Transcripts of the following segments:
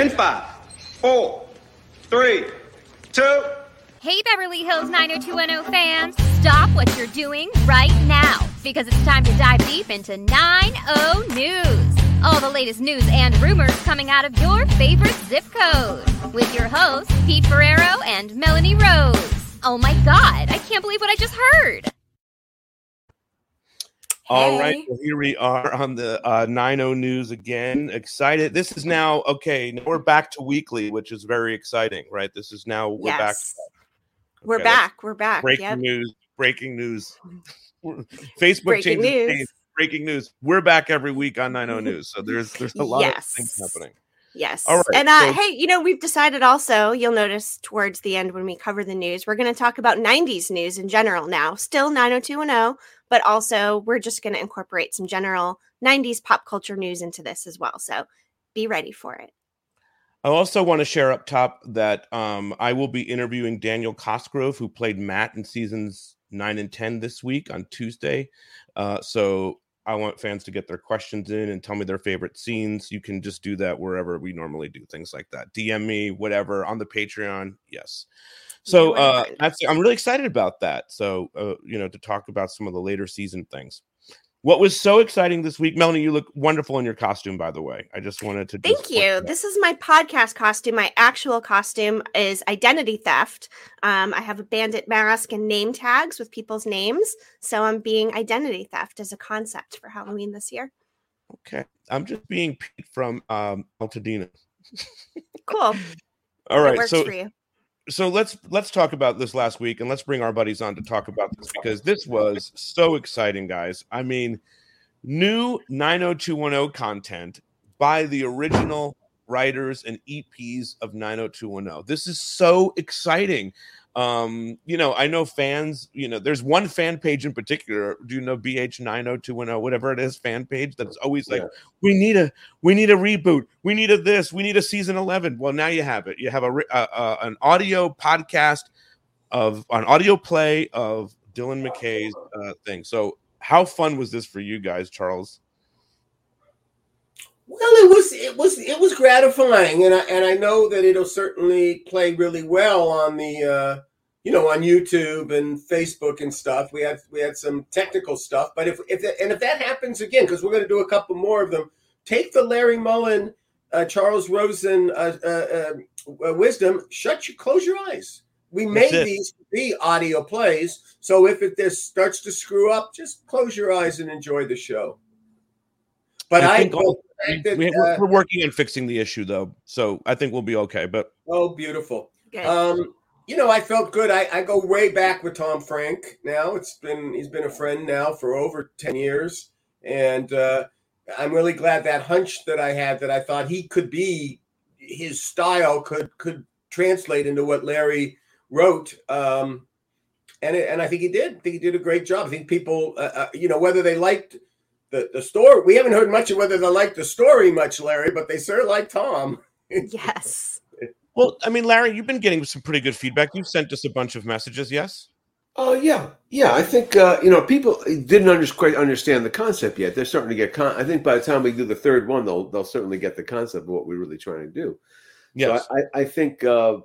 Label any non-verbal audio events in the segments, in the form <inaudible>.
In five, four, three, two. Hey, Beverly Hills 90210 fans, stop what you're doing right now because it's time to dive deep into 90 News. All the latest news and rumors coming out of your favorite zip code with your hosts, Pete Ferrero and Melanie Rose. Oh my God, I can't believe what I just heard. All right, well, here we are on the uh, 90 News again. Excited. This is now okay. We're back to weekly, which is very exciting, right? This is now we're back. Yes. We're back. We're back. Breaking Yep. news. Breaking news. <laughs> Facebook Breaking changes news. Breaking news. We're back every week on 90 <laughs> News. So there's there's a lot of things happening. Yes. All right, and uh, so- hey, you know, we've decided also, you'll notice towards the end when we cover the news, we're going to talk about 90s news in general now. Still 90210, but also we're just going to incorporate some general 90s pop culture news into this as well. So be ready for it. I also want to share up top that um, I will be interviewing Daniel Cosgrove, who played Matt in seasons nine and 10 this week on Tuesday. Uh, so I want fans to get their questions in and tell me their favorite scenes. You can just do that wherever we normally do things like that. DM me, whatever, on the Patreon. Yes. So uh, that's I'm really excited about that. So uh, you know, to talk about some of the later season things. What was so exciting this week, Melanie? You look wonderful in your costume, by the way. I just wanted to Thank you. This is my podcast costume. My actual costume is identity theft. Um, I have a bandit mask and name tags with people's names. So I'm being identity theft as a concept for Halloween this year. Okay. I'm just being Pete from um Altadena. <laughs> Cool. All right, So for you. So let's let's talk about this last week and let's bring our buddies on to talk about this because this was so exciting, guys. I mean, new 90210 content by the original writers and EPs of 90210. This is so exciting. Um, you know, I know fans, you know, there's one fan page in particular. Do you know BH90210, whatever it is, fan page that's always like, Yeah. we need a we need a reboot, we need a this, we need a season 11. Well, now you have it. You have a, uh, uh, an audio podcast of an audio play of Dylan McKay's uh, thing. So, how fun was this for you guys, Charles? Well, it was it was it was gratifying, and I and I know that it'll certainly play really well on the uh, you know on YouTube and Facebook and stuff. We had we had some technical stuff, but if if that, and if that happens again, because we're going to do a couple more of them, take the Larry Mollin, uh, Charles Rosin uh, uh, uh, wisdom. Shut your close your eyes. We made these to be audio plays, so if it this starts to screw up, just close your eyes and enjoy the show. But I I, think all- I We, that, we, uh, are working on fixing the issue, though, so I think we'll be okay. But Oh, beautiful. Good. Um, you know, I felt good. I, I go way back with Tom Frank now. It's been he's been a friend now for over ten years, and uh, I'm really glad that hunch that I had that I thought he could be his style could could translate into what Larry wrote. Um, and it, and I think he did. I think he did a great job. I think people, uh, uh, you know, whether they liked the the story, we haven't heard much of whether they like the story much, Larry, but they sure like Tom. <laughs> yes. well, I mean, Larry, you've been getting some pretty good feedback. You've sent us a bunch of messages, yes? Oh yeah, yeah. I think uh, you know people didn't under- quite understand the concept yet. They're starting to get. Con- I think by the time we do the third one, they'll they'll certainly get the concept of what we're really trying to do. Yes. So I, I think uh,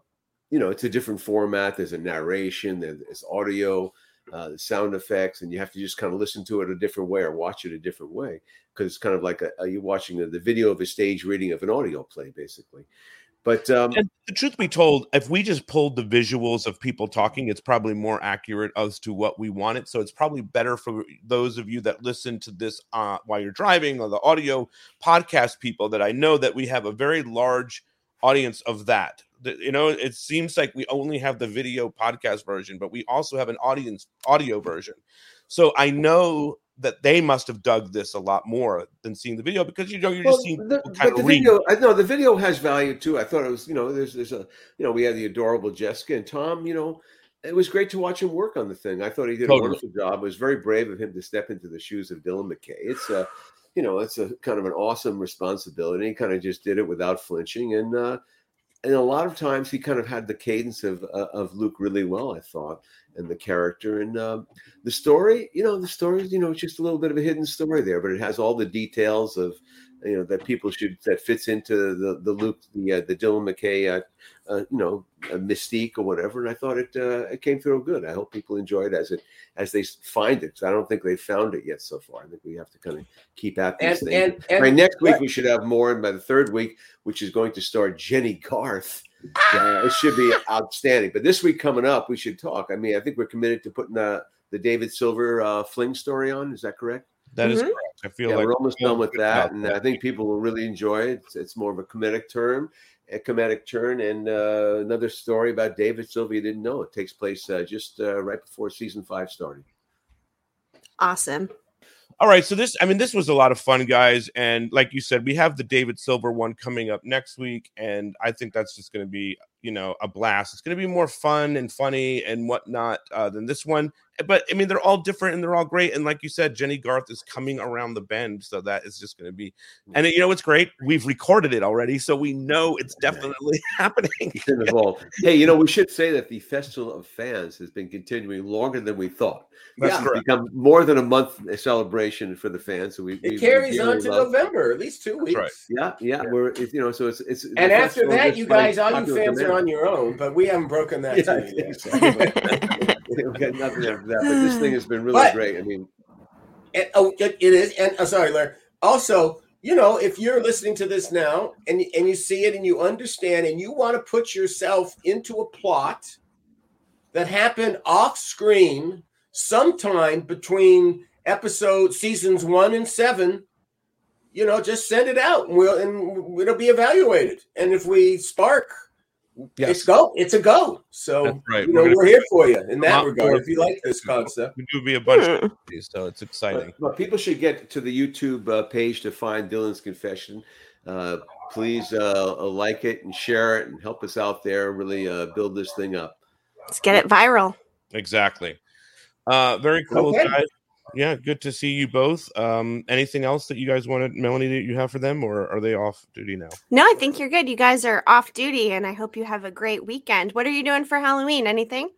you know it's a different format. There's a narration. There's audio, uh, the sound effects, and you have to just kind of listen to it a different way or watch it a different way because it's kind of like a, a, you're watching the, video of a stage reading of an audio play, basically. But um, the truth be told, if we just pulled the visuals of people talking, it's probably more accurate as to what we wanted. So it's probably better for those of you that listen to this uh, while you're driving or the audio podcast people that I know that we have a very large audience of that. You know, it seems like we only have the video podcast version, but we also have an audience audio version. So I know that they must have dug this a lot more than seeing the video because you know you're Well, just seeing the, kind but the read. video, I know the video has value too. I thought it was, you know, there's, there's a, you know, we had the adorable Jessica and Tom. You know, it was great to watch him work on the thing. I thought he did Totally. a wonderful job. It was very brave of him to step into the shoes of Dylan McKay. It's a, you know, it's a kind of an awesome responsibility. He kind of just did it without flinching, and uh, and a lot of times he kind of had the cadence of uh, of Luke really well. I thought, and the character and um, the story. You know, the story. You know, it's just a little bit of a hidden story there, but it has all the details of you know that people should that fits into the the Luke the uh, the Dylan McKay uh, uh, you know mystique or whatever. And I thought it uh, it came through good. I hope people enjoy it as it as they find it. I don't think they've found it yet so far. I think we have to kind of keep at these And, things. and, and By next week we should have more, and by the third week, which is going to star Jennie Garth. Uh, it should be outstanding. But this week coming up, we should talk. I mean, I think we're committed to putting the the David Silver uh, fling story on. Is that correct? That is Mhm. correct. I feel yeah, like we're almost done with that, and that. I think people will really enjoy it. It's, it's more of a comedic term, a comedic turn, and uh, another story about David Silver you didn't know. It takes place uh, just uh, right before season five started. Awesome. All right, so this, I mean, this was a lot of fun, guys, and like you said, we have the David Silver one coming up next week, and I think that's just going to be, you know, a blast. It's going to be more fun and funny and whatnot uh, than this one, but I mean, they're all different and they're all great. And like you said, Jennie Garth is coming around the bend, so that is just going to be, and you know, what's great. We've recorded it already, so we know it's <laughs> definitely <laughs> happening. It's in the vault. Hey, you know, we should say that the Festival of Fans has been continuing longer than we thought. That's It's correct. become more than a month uh, celebration for the fans. So we, we it carries we on to love- November, at least two weeks. right. Yeah, yeah, we're it's, you know, so it's it's. And after that, you guys, all you popular fans are on your own, but we haven't broken that Yeah, <laughs> to you yet. exactly. We've got nothing after that, but this thing has been really But- great. I mean, And, oh, it, it is. And uh, sorry, Larry. Also, you know, if you're listening to this now and and you see it and you understand and you want to put yourself into a plot that happened off screen sometime between episode seasons one and seven, you know, just send it out and we'll and it'll be evaluated. And if we spark, it's go. It's a go. So right. you We're know, we're here for you in that regard. If you like this concept. We do be a bunch Hmm. of these, so it's exciting. but, but people should get to the YouTube uh, page to find Dylan's confession. Uh, please uh, uh, like it and share it and help us out there. Really uh, build this thing up. Let's get it viral. Exactly. Uh, very cool, Okay. guys. Yeah, good to see you both. Um, anything else that you guys wanted, Melanie, that you have for them, or are they off duty now? No, I think you're good. You guys are off duty, and I hope you have a great weekend. What are you doing for Halloween? Anything?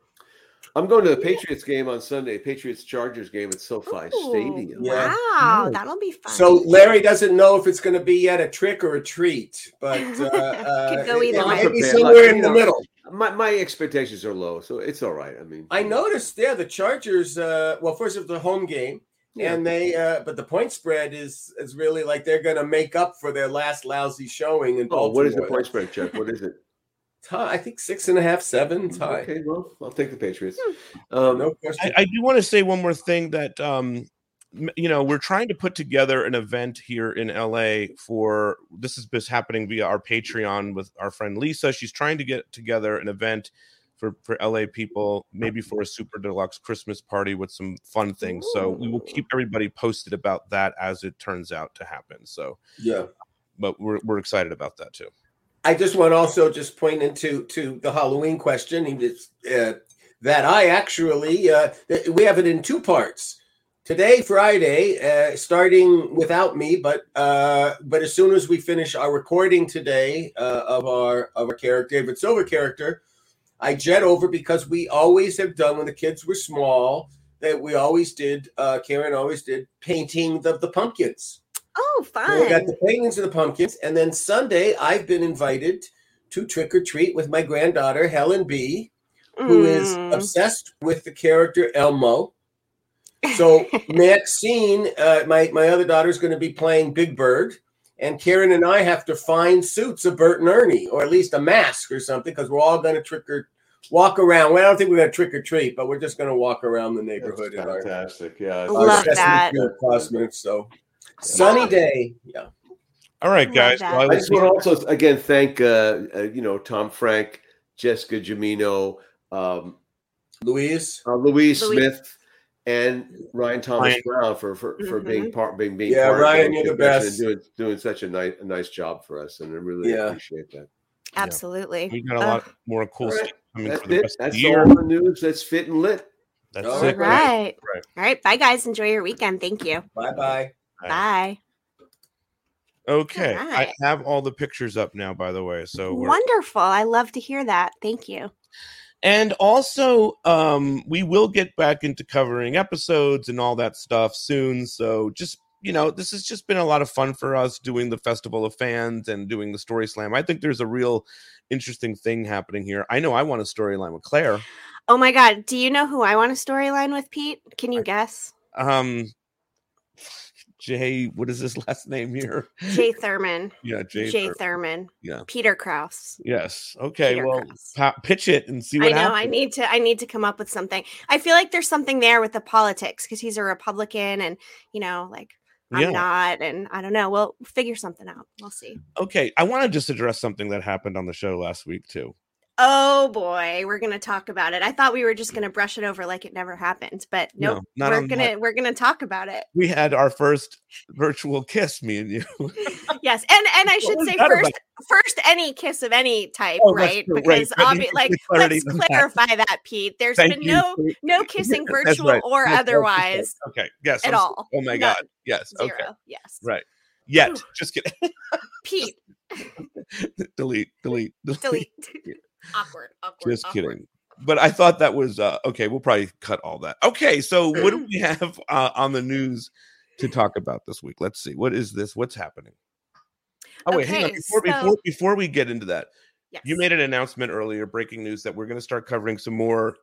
I'm going to the Patriots game on Sunday. Patriots Chargers game at SoFi Ooh, Stadium. Yeah. Wow, Nice. that'll be fun. So Larry doesn't know if it's going to be yet a trick or a treat, but uh, <laughs> uh, Could go it- either it way. might be somewhere in the middle. My my expectations are low, so it's all right. I mean, I noticed, yeah, the Chargers. Uh, well, first of the home game, Yeah. and they, uh, but the point spread is is really like they're going to make up for their last lousy showing in Oh, Baltimore. what is the point spread, Chuck? What is it? <laughs> Tie, I think six and a half, seven tie. Okay, well, I'll take the Patriots. Um, No question. I, I do want to say one more thing that um, m- you know we're trying to put together an event here in LA for this is this happening via our Patreon with our friend Lisa. She's trying to get together an event for for LA people, maybe for a super deluxe Christmas party with some fun things. So we will keep everybody posted about that as it turns out to happen. So, yeah. but we're we're excited about that too. I just want to also just point into to the Halloween question it's, uh, that I actually uh, we have it in two parts. Today, Friday, uh, starting without me, but uh, but as soon as we finish our recording today uh, of our of our character, David Silver character, I jet over because we always have done when the kids were small that we always did. Uh, Karen always did painting the the pumpkins. oh, So we got the paintings of the pumpkins, and then Sunday I've been invited to trick or treat with my granddaughter Helen B, who is Mm. obsessed with the character Elmo. So Maxine, uh, my my other daughter, is going to be playing Big Bird, and Karen and I have to find suits of Bert and Ernie, or at least a mask or something, because we're all going to trick or walk around. Well, I don't think we're going to trick or treat, but we're just going to walk around the neighborhood in our, fantastic. Yeah, our Love that. Street. So sunny day, yeah. All right, guys. that. Well, I I just want to also again thank uh, uh, you know Tom Frank, Jessica Jamino, um, Louise. uh, Louise Louise. Smith, and Ryan Thomas Ryan. Brown for for, for being Mhm. part being being Yeah, part Ryan, of you're the convention best. and doing doing such a nice a nice job for us, and I really Yeah. appreciate that. Absolutely. we got a Uh, lot more cool all right. stuff coming That's for the it. rest of That's the year. all the news that's fit and lit. That's All it. All right. Right. All right. Bye, guys. Enjoy your weekend. Thank you. Bye bye. Right. Bye. Okay, All I have all the pictures up now. By the way, so Wonderful. I love to hear that. Thank you. And also, um, we will get back into covering episodes and all that stuff soon. So just you know, this has just been a lot of fun for us doing the Festival of Fans and doing the Story Slam. I think there's a real interesting thing happening here. I know I want a storyline with Claire. Oh my god, do you know who I want a storyline with, Pete? Can you guess? Um, Jay, what is his <laughs> last name here? Jay Thurman. Yeah, Jay. Jay Thur- Thurman. Yeah. Peter Kraus. Yes. Okay. Peter well, pitch it and see I know. happens. I need to. I need to come up with something. I feel like there's something there with the politics because he's a Republican, and you know, like I'm Yeah. not, and I don't know. We'll figure something out. We'll see. Okay, I want to just address something that happened on the show last week too. Oh boy, we're gonna talk about it. I thought we were just gonna brush it over like it never happened, but No, nope. not we're gonna that. we're gonna talk about it. We had our first virtual kiss, me and you. <laughs> Yes, and <laughs> and I should say that about? first first any kiss of any type, Oh, right? true, right. Because But like let's on that. clarify that, Pete. There's Thank been you. no no <laughs> kissing virtual right. or right. otherwise Okay. Yes. at I'm all. Oh my None. god. Yes. Zero. Okay. Yes. Right. Yet. Ooh. Just kidding. Pete, delete. Delete. Delete. delete. Awkward. Awkward. Just awkward. kidding. But I thought that was uh, okay. We'll probably cut all that. Okay, so what do we <laughs> have uh, on the news to talk about this week? Let's see. What is this? What's happening? Oh wait, hang on. Before, so- before before we get into that, Yes. you made an announcement earlier, breaking news that we're going to start covering some more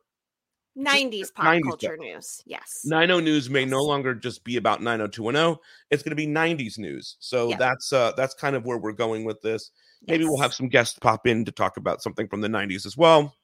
90s pop 90s culture stuff. news. Yes. 90 news may no longer just be about 90210. It's going to be 90s news. So that's uh that's kind of where we're going with this. Maybe we'll have some guests pop in to talk about something from the 90s as well.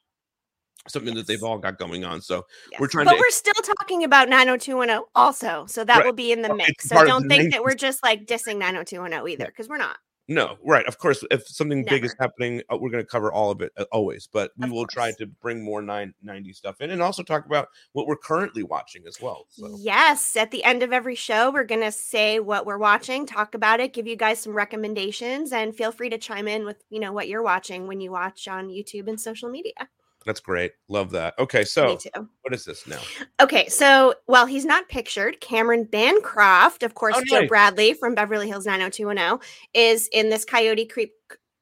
Something that they've all got going on. So Yes. we're trying but to- we're still talking about 90210 also. So that Right. will be in the mix. So don't think that we're just like dissing 90210 either, because we're not. No, right. Of course, if something big is happening, uh, we're going to cover all of it uh, always, but we Of will try to bring more 990 stuff in and also talk about what we're currently watching as well. So Yes, at the end of every show, we're going to say what we're watching, talk about it, give you guys some recommendations, and feel free to chime in with, you know, what you're watching when you watch on YouTube and social media. That's great. Love that. Okay, so what is this now? Okay, so while he's not pictured, Cameron Bancroft, of course, Oh, Joe nice. Bradley from Beverly Hills 90210, is in this Coyote Creek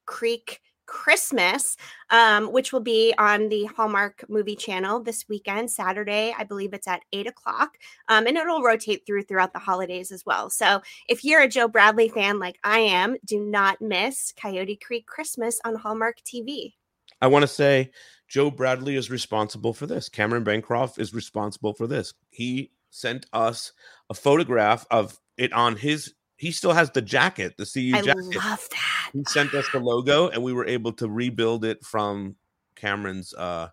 Creek Christmas, um, which will be on the Hallmark movie channel this weekend, Saturday. I believe it's at eight o'clock. Um, and it'll rotate through throughout the holidays as well. So if you're a Joe Bradley fan like I am, do not miss Coyote Creek Christmas on Hallmark TV. I want to say Joe Bradley is responsible for this. Cameron Bancroft is responsible for this. He sent us a photograph of it on his. He still has the jacket, the CU I jacket. love that. he sent us the logo, and we were able to rebuild it from Cameron's uh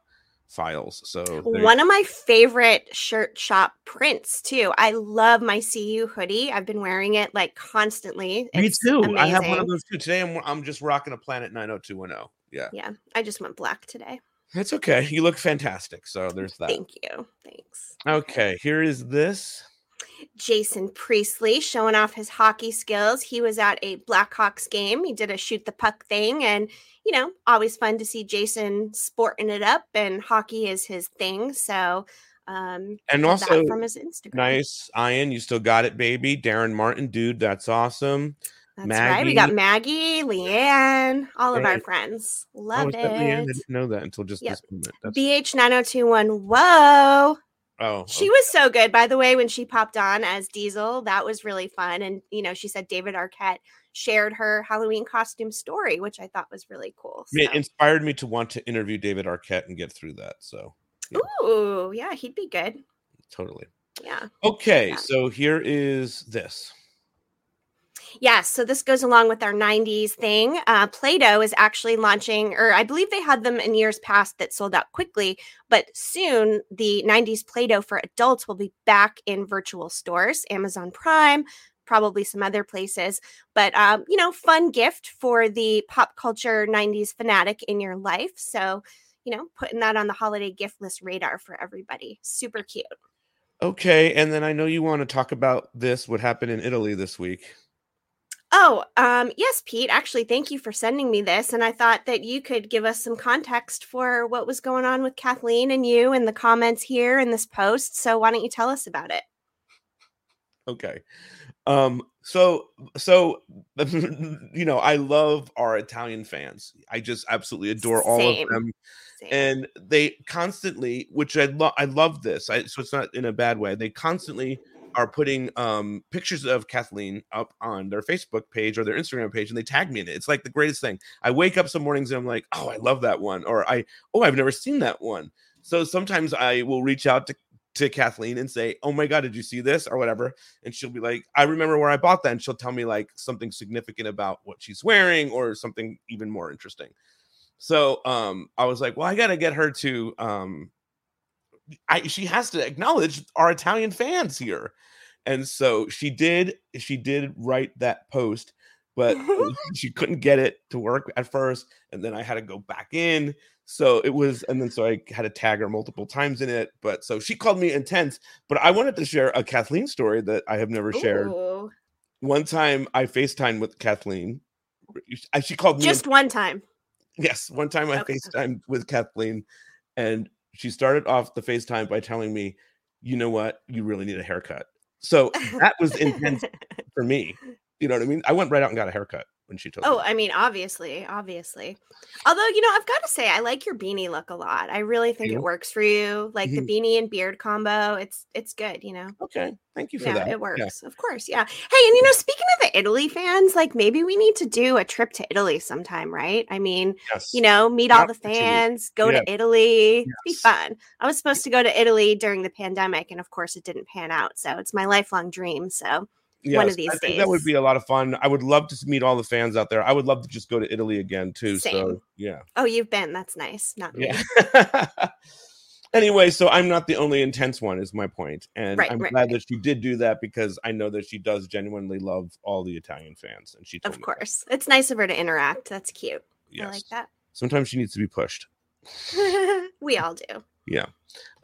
files. So One of my favorite shirt shop prints too. I love my CU hoodie. I've been wearing it like constantly. me It's too. I have one of those too. Today I'm I'm just rocking a Planet 90210. Yeah, Yeah, I just went black today. that's okay. You look fantastic. So there's that. Thank you. Thanks. Okay, here is this. Jason Priestley showing off his hockey skills. He was at a Blackhawks game. He did a shoot the puck thing, and you know, always fun to see Jason sporting it up. And hockey is his thing. So, um, And also from his Instagram. Nice, Ian. You still got it, baby. Darren Martin, dude, that's awesome. That's right. We got Maggie, Leanne, all of our friends. Oh, Love is that Leanne? I didn't know that until just Yep. this moment. That's, BH 9021. Whoa. oh, She oh. was so good, by the way, when she popped on as Diesel. That was really fun. And, you know, she said David Arquette shared her Halloween costume story, which I thought was really cool. Mean, it inspired me to want to interview David Arquette and get through that. So Ooh, yeah, he'd be good. totally. Yeah. Okay, Yeah. so here is this. Yeah, so this goes along with our 90s thing. Uh, Play Doh is actually launching, or I believe they had them in years past that sold out quickly, but soon the 90s Play Doh for adults will be back in virtual stores, Amazon Prime, probably some other places. But, um, you know, fun gift for the pop culture 90s fanatic in your life. So, you know, putting that on the holiday gift list radar for everybody. Super cute. Okay, and then I know you want to talk about this, what happened in Italy this week. Oh, um, yes, Pete. Actually, thank you for sending me this. And I thought that you could give us some context for what was going on with Kathleen and you in the comments here in this post. So why don't you tell us about it? Okay. Um so so <laughs> you know, I love our Italian fans. I just absolutely adore all of them Same. and they constantly which I love I love this. I so it's not in a bad way. They constantly are putting um pictures of Kathleen up on their Facebook page or their Instagram page and they tag me in it. It's like the greatest thing. I wake up some mornings and I'm like, "Oh, I love that one." Or I, "Oh, I've never seen that one." So sometimes I will reach out to to Kathleen and say, "Oh my god, did you see this?" or whatever, and she'll be like, "I remember where I bought that." And she'll tell me like something significant about what she's wearing or something even more interesting. So um I was like, "Well, I got to get her to um I she has to acknowledge our Italian fans here." And so she did she did write that post but <laughs> <laughs> she couldn't get it to work at first and then I had to go back in so it was, and then so I had to tag her multiple times in it. But so she called me intense. But I wanted to share a Kathleen story that I have never shared. Ooh. One time I FaceTime with Kathleen. She called me Just in- one time. Yes, one time I Okay. FaceTimed with Kathleen, and she started off the FaceTime by telling me, "You know what? You really need a haircut." So <laughs> that was intense for me. You know what I mean? I went right out and got a haircut when she told Oh, me. I mean, obviously, obviously. Although, you know, I've got to say, I like your beanie look a lot. I really think you? it works for you. Like the Mhm. beanie and beard combo. It's it's good, you know. Okay, thank you for Yeah, that. it works. Yeah. Of course. Yeah. Hey, and you know, speaking of the Italy fans, like maybe we need to do a trip to Italy sometime, right? I mean, Yes. you know, meet all the fans, go Yeah. to Italy. It'd Be fun. I was supposed to go to Italy during the pandemic, and of course, it didn't pan out. So it's my lifelong dream. So one of these I think that would be a lot of fun. I would love to meet all the fans out there. I would love to just go to Italy again too. Same. So yeah, oh, you've been. That's nice. Not me. yeah. <laughs> anyway, so I'm not the only intense one, is my point. and Right, I'm right, glad right. that she did do that because I know that she does genuinely love all the Italian fans, and she Of me that. course. It's nice of her to interact. That's cute. Yes. I like that. Sometimes she needs to be pushed. <laughs> we all do.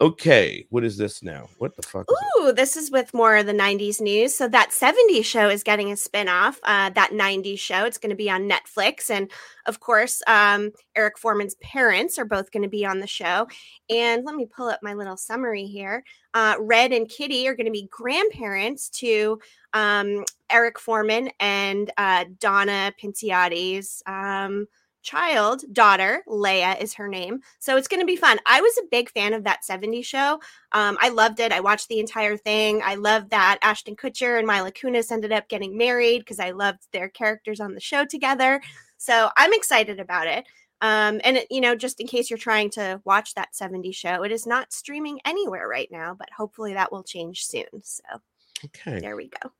Okay, what is this now? What the fuck? Is? Ooh, this is with more of the 90s news. So, that 70s show is getting a spin off. Uh, that 90s show, it's going to be on Netflix. And of course, um, Eric Forman's parents are both going to be on the show. And let me pull up my little summary here. Uh, Red and Kitty are going to be grandparents to um, Eric Foreman and uh, Donna Pinciotti's um, child, daughter. Leia is her name. So it's going to be fun. I was a big fan of that 70s show. Um, I loved it. I watched the entire thing. I loved that Ashton Kutcher and Mila Kunis ended up getting married because I loved their characters on the show together. So I'm excited about it. Um, and it, you know, just in case you're trying to watch that 70s show, it is not streaming anywhere right now, but hopefully that will change soon. So Okay. there we go.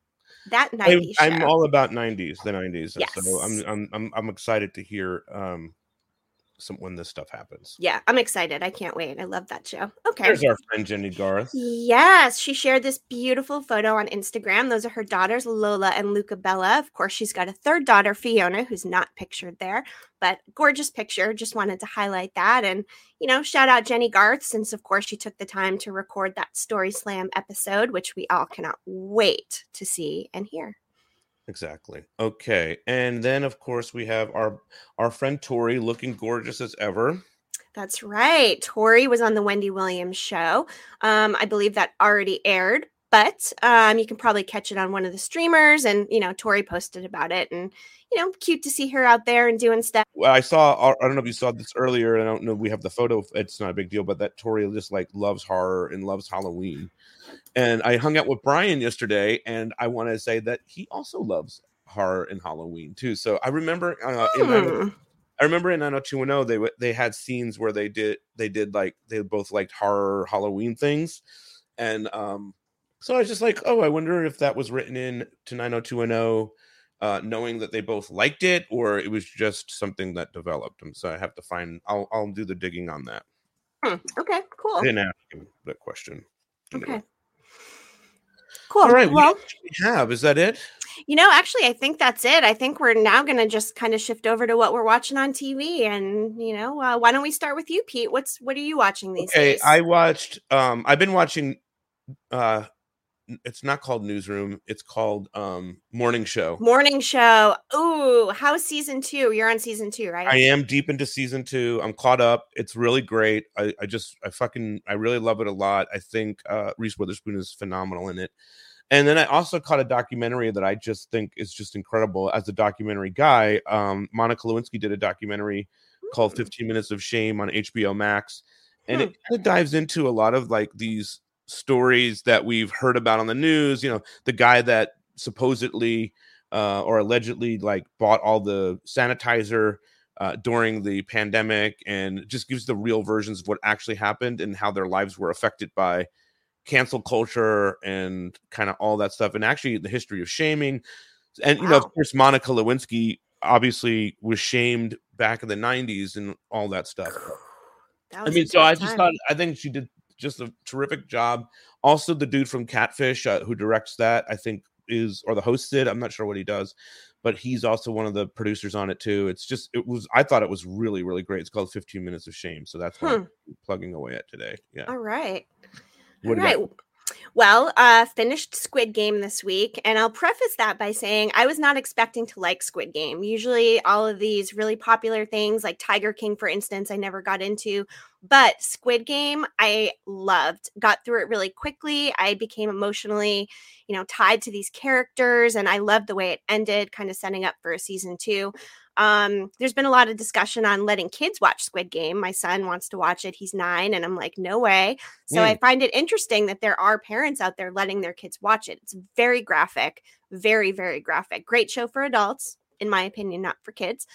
That I'm, 90s I'm all about 90s, the 90s. So Yes. I'm, I'm I'm I'm excited to hear um some when this stuff happens. yeah, I'm excited. I can't wait. I love that show. Okay. There's our friend Jennie Garth. Yes, she shared this beautiful photo on Instagram. Those are her daughters, Lola and Luca Bella. Of course, she's got a third daughter, Fiona, who's not pictured there, but gorgeous picture. Just wanted to highlight that. And, you know, shout out Jennie Garth, since, of course, she took the time to record that Story Slam episode, which we all cannot wait to see and hear. Exactly. Okay. And then of course we have our our friend Tori looking gorgeous as ever. That's right. Tori was on the Wendy Williams show. Um, I believe that already aired, but um, you can probably catch it on one of the streamers. And you know, Tori posted about it, and you know, cute to see her out there and doing stuff. Well, I saw I don't know if you saw this earlier, and I don't know if we have the photo. It's not a big deal, but that Tori just like loves horror and loves Halloween. And I hung out with Brian yesterday, and I want to say that he also loves horror and Halloween too. So I remember uh, in 902 Hmm. I remember in 90210 they they had scenes where they did they did like they both liked horror Halloween things, and um, so I was just like, oh, I wonder if that was written in to 90210, uh, knowing that they both liked it, or it was just something that developed. And so I have to find. I'll I'll do the digging on that. Hmm, Okay, cool. I didn't ask him that question. Anyway. Cool. All right. Well, What else do we have is that it? you know, actually, I think that's it. I think we're now going to just kind of shift over to what we're watching on TV, and you know, uh, why don't we start with you, Pete? What's what are you watching these Okay, days? I watched. Um, I've been watching. Uh, it's not called Newsroom. It's called um Morning Show. Morning show. Ooh, how's season two? You're on season two, right? I am deep into season two. I'm caught up. It's really great. I, I just I fucking I really love it a lot. I think uh Reese Witherspoon is phenomenal in it. And then I also caught a documentary that I just think is just incredible as a documentary guy. Um Monica Lewinsky did a documentary called Hmm. 15 Minutes of Shame on HBO Max. And Hmm. it kind of dives into a lot of like these stories that we've heard about on the news. You know, the guy that supposedly uh, or allegedly like bought all the sanitizer uh, during the pandemic and just gives the real versions of what actually happened and how their lives were affected by cancel culture and kind of all that stuff and actually the history of shaming and you know of course monica lewinsky obviously was shamed back in the 90s and all that stuff <sighs> That I mean, so tough I just time. thought I think she did just a terrific job. Also, the dude from Catfish uh, who directs that, I think, is or the host did. I'm not sure what he does, but he's also one of the producers on it too. It's just it was I thought it was really really great. It's called 15 Minutes of Shame, so that's what I'm plugging away at today. Yeah. All right. What All about- right. Well, uh, finished Squid Game this week, and I'll preface that by saying I was not expecting to like Squid Game. Usually, all of these really popular things, like Tiger King, for instance, I never got into, but Squid Game, I loved. Got through it really quickly. I became emotionally, you know, tied to these characters, and I loved the way it ended, kind of setting up for a season two. Um, there's been a lot of discussion on letting kids watch Squid Game. My son wants to watch it. He's nine, and I'm like, no way. So I find it interesting that there are parents out there letting their kids watch it. It's very graphic, very, very graphic. Great show for adults, in my opinion, not for kids.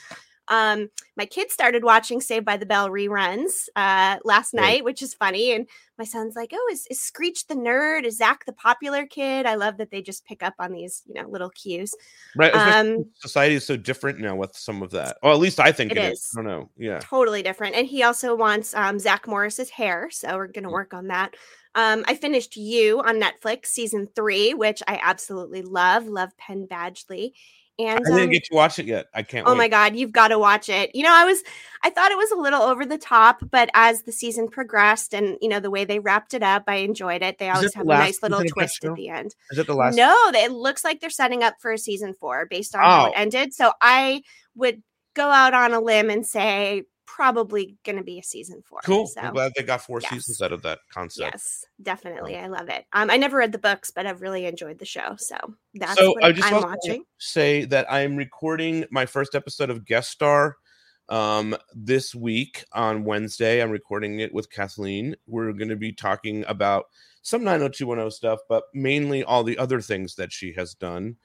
Um, my kids started watching Saved by the Bell reruns uh, last Right. night, which is funny. And my son's like, "Oh, is, is Screech the nerd? Is Zach the popular kid?" I love that they just pick up on these, you know, little cues. right? Um, society is so different now with some of that. Or at least I think It it is. is. I don't know. Yeah. totally different. And he also wants um, Zach Morris's hair, so we're Mm. gonna work on that. Um, I finished You on Netflix season three, which I absolutely love. Love Penn Badgley, and I didn't um, get to watch it yet. I can't. oh wait. my god, you've got to watch it. You know, I was I thought it was a little over the top, but as the season progressed and you know the way they wrapped it up, I enjoyed it. They always it the have a nice little season of that twist at the end. Is it the last? No, it looks like they're setting up for a season four based on how it Oh. ended. So I would go out on a limb and say probably going to be a season four. Cool. So I'm glad they got four yes. seasons out of that concept. yes, definitely, I love it. Um, I never read the books, but I've really enjoyed the show. So that's so what I just I'm watching. say that I'm recording my first episode of Guest Star um this week on Wednesday. I'm recording it with Kathleen. We're going to be talking about some 90210 stuff, but mainly all the other things that she has done.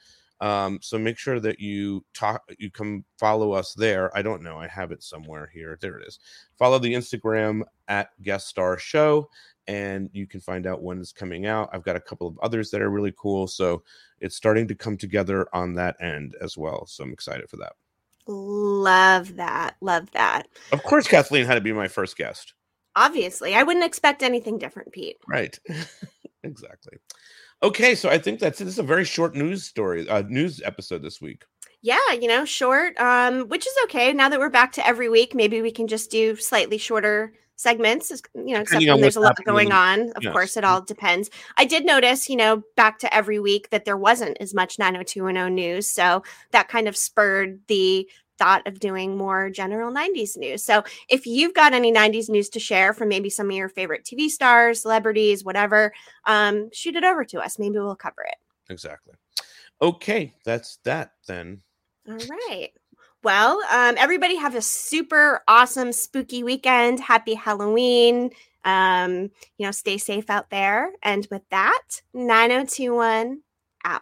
Um, so make sure that you talk, you come follow us there. I don't know, I have it somewhere here. There it is. Follow the Instagram at Guest Star Show, and you can find out when it's coming out. I've got a couple of others that are really cool, so it's starting to come together on that end as well. So I'm excited for that. Love that. Love that. Of course, Kathleen had to be my first guest. Obviously, I wouldn't expect anything different, Pete. Right. <laughs> exactly. Okay, so I think that's it. This is a very short news story, uh, news episode this week. Yeah, you know, short, um, which is okay. Now that we're back to every week, maybe we can just do slightly shorter segments, you know, except when there's a lot going on. Of Yes. course, it all depends. I did notice, you know, back to every week that there wasn't as much 90210 news. So that kind of spurred the thought of doing more general 90s news. So if you've got any 90s news to share from maybe some of your favorite TV stars, celebrities, whatever, um, shoot it over to us. Maybe we'll cover it. Exactly. Okay, that's that then. All right. Well, um, everybody have a super awesome spooky weekend. Happy Halloween. Um, you know, stay safe out there. And with that, 9021 out.